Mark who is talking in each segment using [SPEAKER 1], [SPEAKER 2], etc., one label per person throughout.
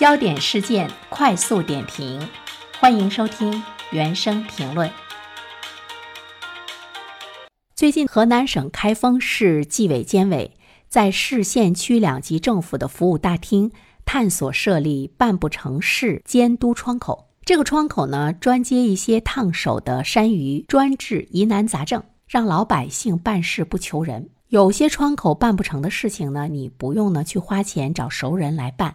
[SPEAKER 1] 焦点事件快速点评，欢迎收听原声评论。最近，河南省开封市纪委监委在市县区两级政府的服务大厅探索设立办不成事监督窗口。这个窗口呢，专接一些烫手的山芋、专治疑难杂症，让老百姓办事不求人。有些窗口办不成的事情呢，你不用呢去花钱找熟人来办。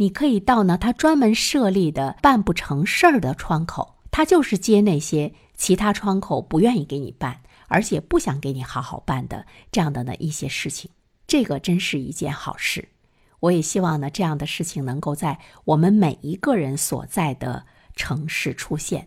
[SPEAKER 1] 你可以到呢，他专门设立的办不成事儿的窗口，他就是接那些其他窗口不愿意给你办，而且不想给你好好办的这样的呢一些事情。这个真是一件好事。我也希望呢，这样的事情能够在我们每一个人所在的城市出现，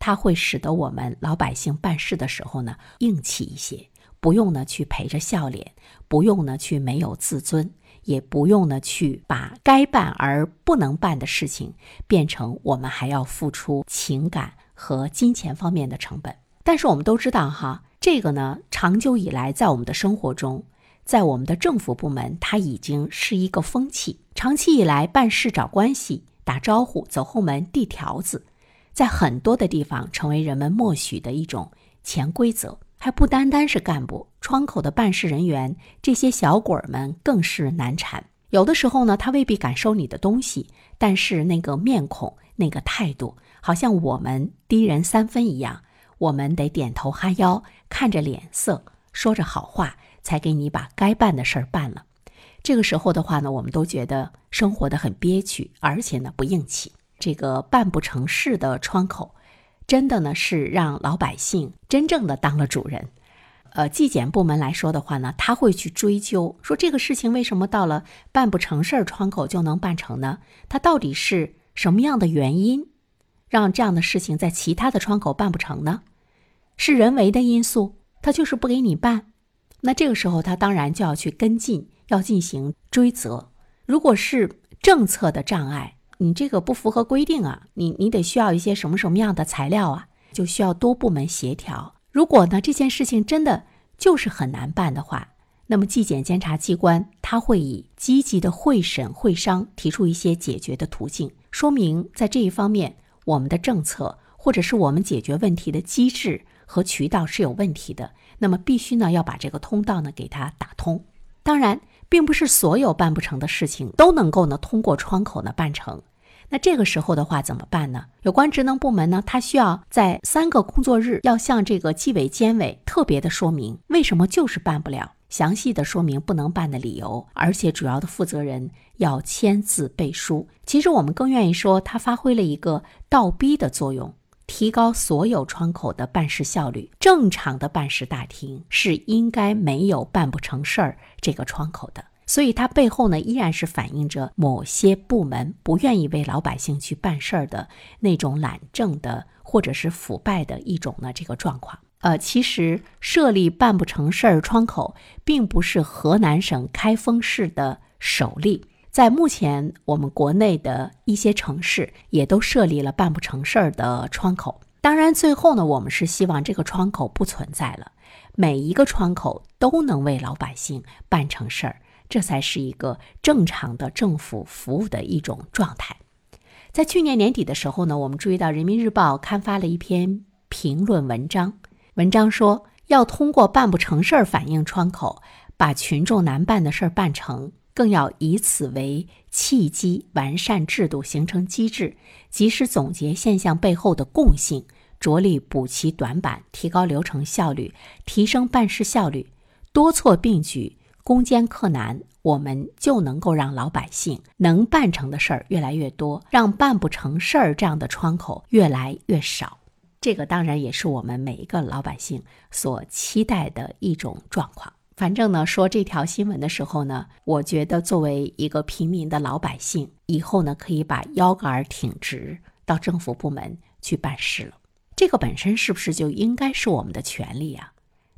[SPEAKER 1] 它会使得我们老百姓办事的时候呢硬气一些，不用呢去陪着笑脸，不用呢去没有自尊。也不用呢，去把该办而不能办的事情变成我们还要付出情感和金钱方面的成本。但是我们都知道哈，这个呢，长久以来在我们的生活中，在我们的政府部门，它已经是一个风气。长期以来，办事找关系、打招呼、走后门、递条子，在很多的地方成为人们默许的一种潜规则。还不单单是干部，窗口的办事人员，这些小鬼儿们更是难缠。有的时候呢，他未必敢收你的东西，但是那个面孔、那个态度，好像我们低人三分一样。我们得点头哈腰，看着脸色，说着好话，才给你把该办的事儿办了。这个时候的话呢，我们都觉得生活的很憋屈，而且呢不硬气。这个办不成事的窗口。真的呢，是让老百姓真正的当了主人。呃，纪检部门来说的话呢，他会去追究，说这个事情为什么到了办不成事儿窗口就能办成呢？它到底是什么样的原因，让这样的事情在其他的窗口办不成呢？是人为的因素，他就是不给你办。那这个时候，他当然就要去跟进，要进行追责。如果是政策的障碍，你这个不符合规定啊，你你得需要一些什么什么样的材料啊？就需要多部门协调。如果呢这件事情真的就是很难办的话，那么纪检监察机关他会以积极的会审会商，提出一些解决的途径，说明在这一方面我们的政策或者是我们解决问题的机制和渠道是有问题的。那么必须呢要把这个通道呢给它打通。当然，并不是所有办不成的事情都能够呢通过窗口呢办成。那这个时候的话怎么办呢？有关职能部门呢，他需要在三个工作日要向这个纪委监委特别的说明为什么就是办不了，详细的说明不能办的理由，而且主要的负责人要签字背书。其实我们更愿意说，他发挥了一个倒逼的作用，提高所有窗口的办事效率。正常的办事大厅是应该没有办不成事儿这个窗口的。所以它背后呢，依然是反映着某些部门不愿意为老百姓去办事儿的那种懒政的，或者是腐败的一种呢这个状况。呃，其实设立办不成事儿窗口，并不是河南省开封市的首例，在目前我们国内的一些城市也都设立了办不成事儿的窗口。当然，最后呢，我们是希望这个窗口不存在了，每一个窗口都能为老百姓办成事儿。这才是一个正常的政府服务的一种状态。在去年年底的时候呢，我们注意到《人民日报》刊发了一篇评论文章，文章说要通过办不成事儿反映窗口，把群众难办的事儿办成，更要以此为契机，完善制度，形成机制，及时总结现象背后的共性，着力补齐短板，提高流程效率，提升办事效率，多措并举。攻坚克难，我们就能够让老百姓能办成的事儿越来越多，让办不成事儿这样的窗口越来越少。这个当然也是我们每一个老百姓所期待的一种状况。反正呢，说这条新闻的时候呢，我觉得作为一个平民的老百姓，以后呢可以把腰杆挺直，到政府部门去办事了。这个本身是不是就应该是我们的权利啊？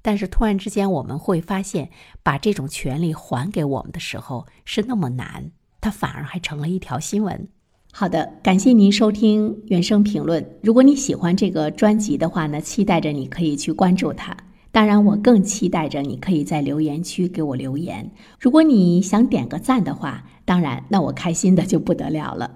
[SPEAKER 1] 但是突然之间，我们会发现，把这种权利还给我们的时候是那么难，它反而还成了一条新闻。好的，感谢您收听原声评论。如果你喜欢这个专辑的话呢，期待着你可以去关注它。当然，我更期待着你可以在留言区给我留言。如果你想点个赞的话，当然，那我开心的就不得了了。